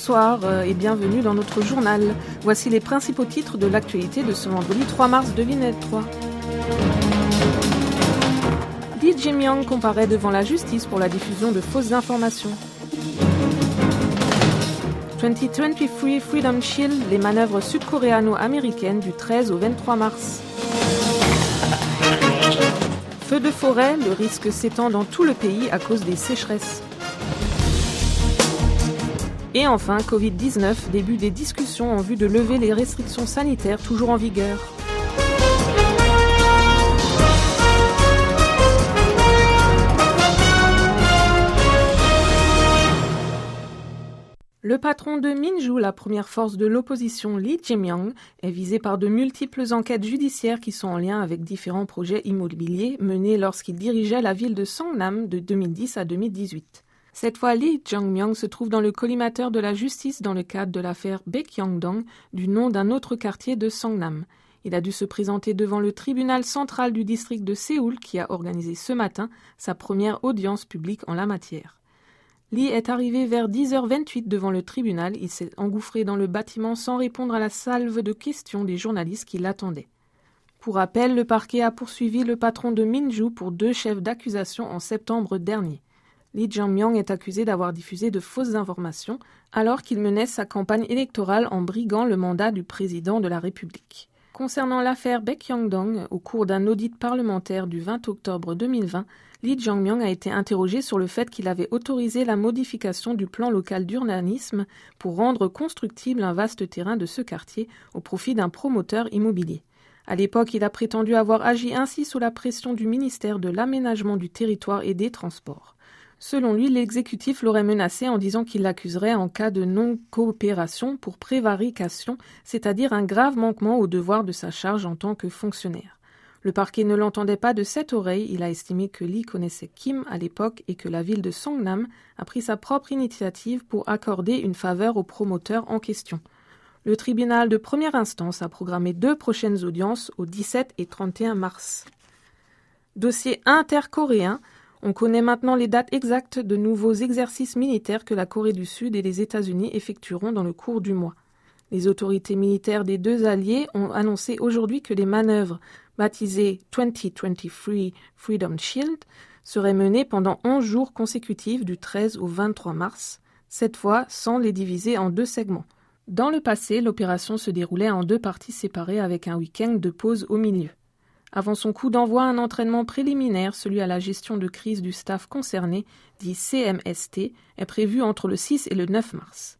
bonsoir euh, et bienvenue dans notre journal. Voici les principaux titres de l'actualité de ce vendredi 3 mars 2003. Lee Jae-myung comparaît devant la justice pour la diffusion de fausses informations. 2023 Freedom Shield, les manœuvres sud-coréano-américaines du 13 au 23 mars. Feu de forêt, le risque s'étend dans tout le pays à cause des sécheresses. Et enfin, Covid-19, début des discussions en vue de lever les restrictions sanitaires toujours en vigueur. Le patron de Minju, la première force de l'opposition Lee Jae-myung, est visé par de multiples enquêtes judiciaires qui sont en lien avec différents projets immobiliers menés lorsqu'il dirigeait la ville de Songnam de 2010 à 2018. Cette fois, Lee Jong-myung se trouve dans le collimateur de la justice dans le cadre de l'affaire Baekhyang-dong, du nom d'un autre quartier de Songnam. Il a dû se présenter devant le tribunal central du district de Séoul qui a organisé ce matin sa première audience publique en la matière. Lee est arrivé vers 10h28 devant le tribunal. Il s'est engouffré dans le bâtiment sans répondre à la salve de questions des journalistes qui l'attendaient. Pour rappel, le parquet a poursuivi le patron de Minju pour deux chefs d'accusation en septembre dernier. Lee Jong-myung est accusé d'avoir diffusé de fausses informations alors qu'il menait sa campagne électorale en briguant le mandat du président de la République. Concernant l'affaire Baekhyang-dong, au cours d'un audit parlementaire du 20 octobre 2020, Lee Jong-myung a été interrogé sur le fait qu'il avait autorisé la modification du plan local d'urbanisme pour rendre constructible un vaste terrain de ce quartier au profit d'un promoteur immobilier. À l'époque, il a prétendu avoir agi ainsi sous la pression du ministère de l'Aménagement du territoire et des Transports. Selon lui, l'exécutif l'aurait menacé en disant qu'il l'accuserait en cas de non-coopération pour prévarication, c'est-à-dire un grave manquement au devoir de sa charge en tant que fonctionnaire. Le parquet ne l'entendait pas de cette oreille, il a estimé que Lee connaissait Kim à l'époque et que la ville de Songnam a pris sa propre initiative pour accorder une faveur au promoteur en question. Le tribunal de première instance a programmé deux prochaines audiences au 17 et 31 mars. Dossier intercoréen, on connaît maintenant les dates exactes de nouveaux exercices militaires que la Corée du Sud et les États-Unis effectueront dans le cours du mois. Les autorités militaires des deux alliés ont annoncé aujourd'hui que les manœuvres, baptisées 2023 Freedom Shield, seraient menées pendant 11 jours consécutifs du 13 au 23 mars, cette fois sans les diviser en deux segments. Dans le passé, l'opération se déroulait en deux parties séparées avec un week-end de pause au milieu. Avant son coup d'envoi, un entraînement préliminaire, celui à la gestion de crise du staff concerné, dit CMST, est prévu entre le 6 et le 9 mars.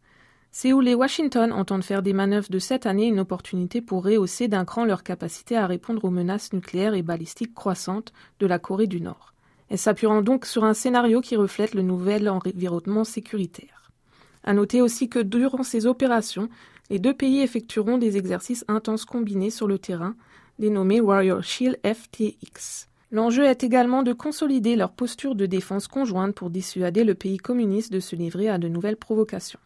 Séoul et Washington entendent faire des manœuvres de cette année une opportunité pour rehausser d'un cran leur capacité à répondre aux menaces nucléaires et balistiques croissantes de la Corée du Nord. Elles s'appuieront donc sur un scénario qui reflète le nouvel environnement sécuritaire. À noter aussi que durant ces opérations, les deux pays effectueront des exercices intenses combinés sur le terrain, dénommé Warrior Shield FTX. L'enjeu est également de consolider leur posture de défense conjointe pour dissuader le pays communiste de se livrer à de nouvelles provocations.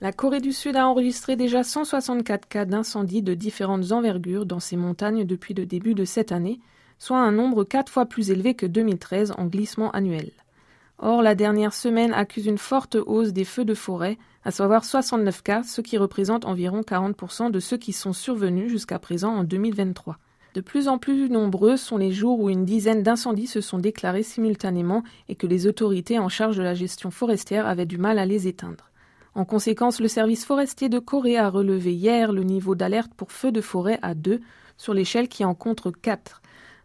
La Corée du Sud a enregistré déjà 164 cas d'incendie de différentes envergures dans ses montagnes depuis le début de cette année, soit un nombre quatre fois plus élevé que 2013 en glissement annuel. Or, la dernière semaine accuse une forte hausse des feux de forêt, à savoir 69 cas, ce qui représente environ 40% de ceux qui sont survenus jusqu'à présent en 2023. De plus en plus nombreux sont les jours où une dizaine d'incendies se sont déclarés simultanément et que les autorités en charge de la gestion forestière avaient du mal à les éteindre. En conséquence, le service forestier de Corée a relevé hier le niveau d'alerte pour feux de forêt à 2 sur l'échelle qui en compte 4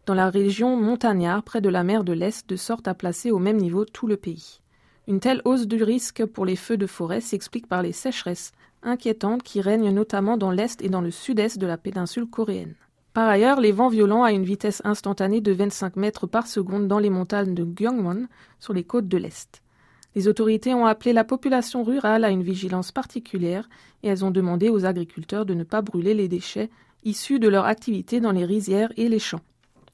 dans la région montagnard près de la mer de l'Est, de sorte à placer au même niveau tout le pays. Une telle hausse du risque pour les feux de forêt s'explique par les sécheresses inquiétantes qui règnent notamment dans l'Est et dans le sud-est de la péninsule coréenne. Par ailleurs, les vents violents à une vitesse instantanée de 25 mètres par seconde dans les montagnes de Gyeongwon sur les côtes de l'Est. Les autorités ont appelé la population rurale à une vigilance particulière et elles ont demandé aux agriculteurs de ne pas brûler les déchets issus de leur activité dans les rizières et les champs.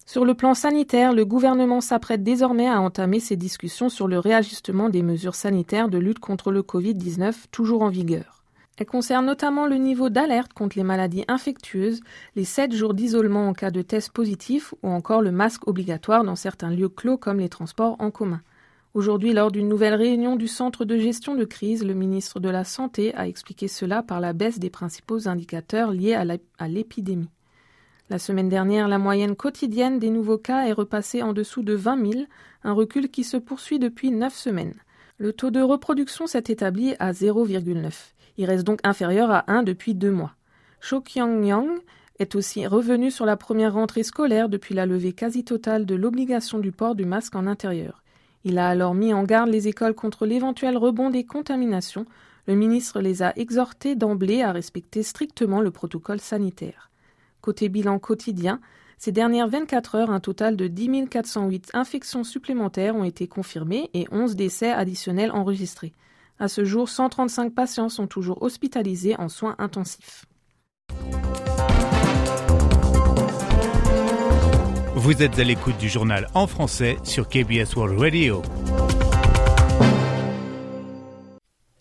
Sur le plan sanitaire, le gouvernement s'apprête désormais à entamer ses discussions sur le réajustement des mesures sanitaires de lutte contre le Covid-19 toujours en vigueur. Elles concernent notamment le niveau d'alerte contre les maladies infectieuses, les 7 jours d'isolement en cas de test positif ou encore le masque obligatoire dans certains lieux clos comme les transports en commun. Aujourd'hui, lors d'une nouvelle réunion du Centre de gestion de crise, le ministre de la Santé a expliqué cela par la baisse des principaux indicateurs liés à l'épidémie. La semaine dernière, la moyenne quotidienne des nouveaux cas est repassée en dessous de 20 000, un recul qui se poursuit depuis neuf semaines. Le taux de reproduction s'est établi à 0,9. Il reste donc inférieur à 1 depuis deux mois. Cho Kyung-yang est aussi revenu sur la première rentrée scolaire depuis la levée quasi totale de l'obligation du port du masque en intérieur. Il a alors mis en garde les écoles contre l'éventuel rebond des contaminations. Le ministre les a exhortés d'emblée à respecter strictement le protocole sanitaire. Côté bilan quotidien, ces dernières 24 heures, un total de 10 408 infections supplémentaires ont été confirmées et 11 décès additionnels enregistrés. À ce jour, 135 patients sont toujours hospitalisés en soins intensifs. Vous êtes à l'écoute du journal en français sur KBS World Radio.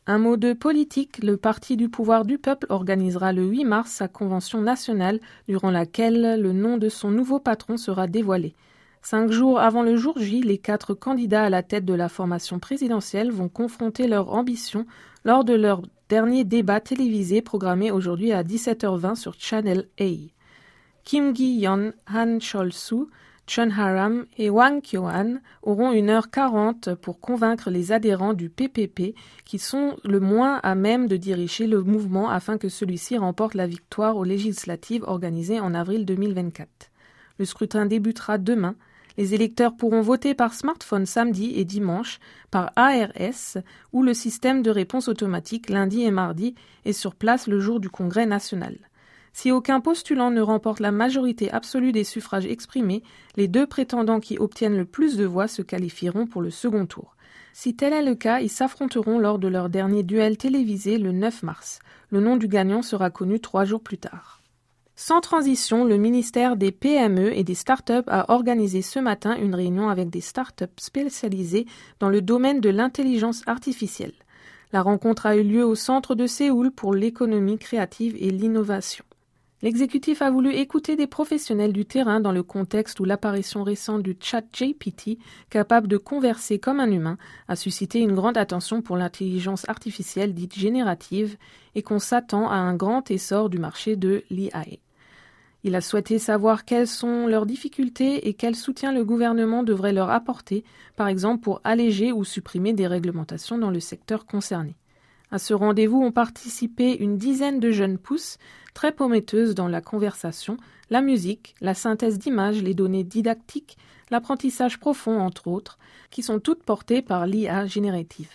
Un mot de politique, le Parti du pouvoir du peuple organisera le 8 mars sa convention nationale durant laquelle le nom de son nouveau patron sera dévoilé. Cinq jours avant le jour J, les quatre candidats à la tête de la formation présidentielle vont confronter leur ambition lors de leur dernier débat télévisé programmé aujourd'hui à 17h20 sur Channel A. Kim Gi-yeon, Han Chol-soo, Chun Haram et Wang Kyo-han auront une heure quarante pour convaincre les adhérents du PPP qui sont le moins à même de diriger le mouvement afin que celui-ci remporte la victoire aux législatives organisées en avril 2024. Le scrutin débutera demain. Les électeurs pourront voter par smartphone samedi et dimanche, par ARS ou le système de réponse automatique lundi et mardi et sur place le jour du Congrès national. Si aucun postulant ne remporte la majorité absolue des suffrages exprimés, les deux prétendants qui obtiennent le plus de voix se qualifieront pour le second tour. Si tel est le cas, ils s'affronteront lors de leur dernier duel télévisé le 9 mars. Le nom du gagnant sera connu trois jours plus tard. Sans transition, le ministère des PME et des startups a organisé ce matin une réunion avec des startups spécialisées dans le domaine de l'intelligence artificielle. La rencontre a eu lieu au centre de Séoul pour l'économie créative et l'innovation. L'exécutif a voulu écouter des professionnels du terrain dans le contexte où l'apparition récente du chat GPT, capable de converser comme un humain, a suscité une grande attention pour l'intelligence artificielle dite générative et qu'on s'attend à un grand essor du marché de l'IA. Il a souhaité savoir quelles sont leurs difficultés et quel soutien le gouvernement devrait leur apporter, par exemple pour alléger ou supprimer des réglementations dans le secteur concerné. À ce rendez-vous ont participé une dizaine de jeunes pousses, très prometteuses dans la conversation, la musique, la synthèse d'images, les données didactiques, l'apprentissage profond, entre autres, qui sont toutes portées par l'IA générative.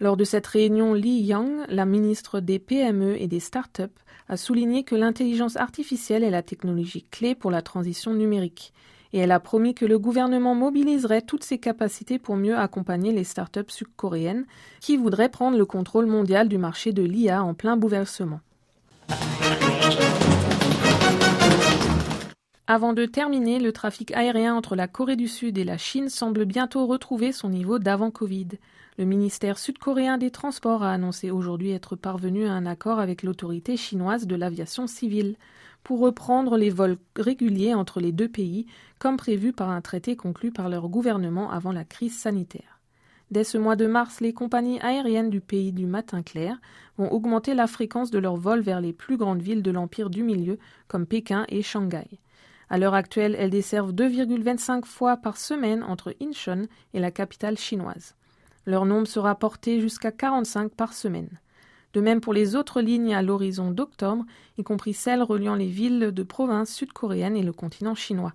Lors de cette réunion, Li Yang, la ministre des PME et des start-up, a souligné que l'intelligence artificielle est la technologie clé pour la transition numérique et elle a promis que le gouvernement mobiliserait toutes ses capacités pour mieux accompagner les start-up sud-coréennes qui voudraient prendre le contrôle mondial du marché de l'IA en plein bouleversement. Avant de terminer, le trafic aérien entre la Corée du Sud et la Chine semble bientôt retrouver son niveau d'avant Covid. Le ministère sud-coréen des Transports a annoncé aujourd'hui être parvenu à un accord avec l'autorité chinoise de l'aviation civile pour reprendre les vols réguliers entre les deux pays, comme prévu par un traité conclu par leur gouvernement avant la crise sanitaire. Dès ce mois de mars, les compagnies aériennes du pays du matin clair vont augmenter la fréquence de leurs vols vers les plus grandes villes de l'Empire du Milieu, comme Pékin et Shanghai. À l'heure actuelle, elles desservent 2,25 fois par semaine entre Incheon et la capitale chinoise. Leur nombre sera porté jusqu'à 45 par semaine. De même pour les autres lignes à l'horizon d'octobre, y compris celles reliant les villes de province sud-coréennes et le continent chinois.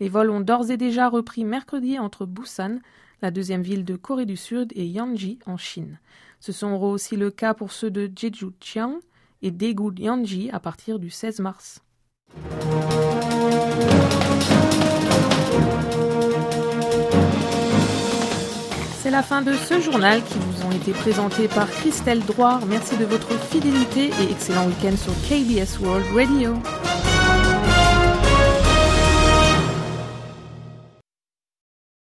Les vols ont d'ores et déjà repris mercredi entre Busan, la deuxième ville de Corée du Sud, et Yanji en Chine. Ce sera aussi le cas pour ceux de Jeju-Chiang et Daegu-Yanji à partir du 16 mars. La fin de ce journal qui vous ont été présentés par Christelle Droit. Merci de votre fidélité et excellent week-end sur KBS World Radio.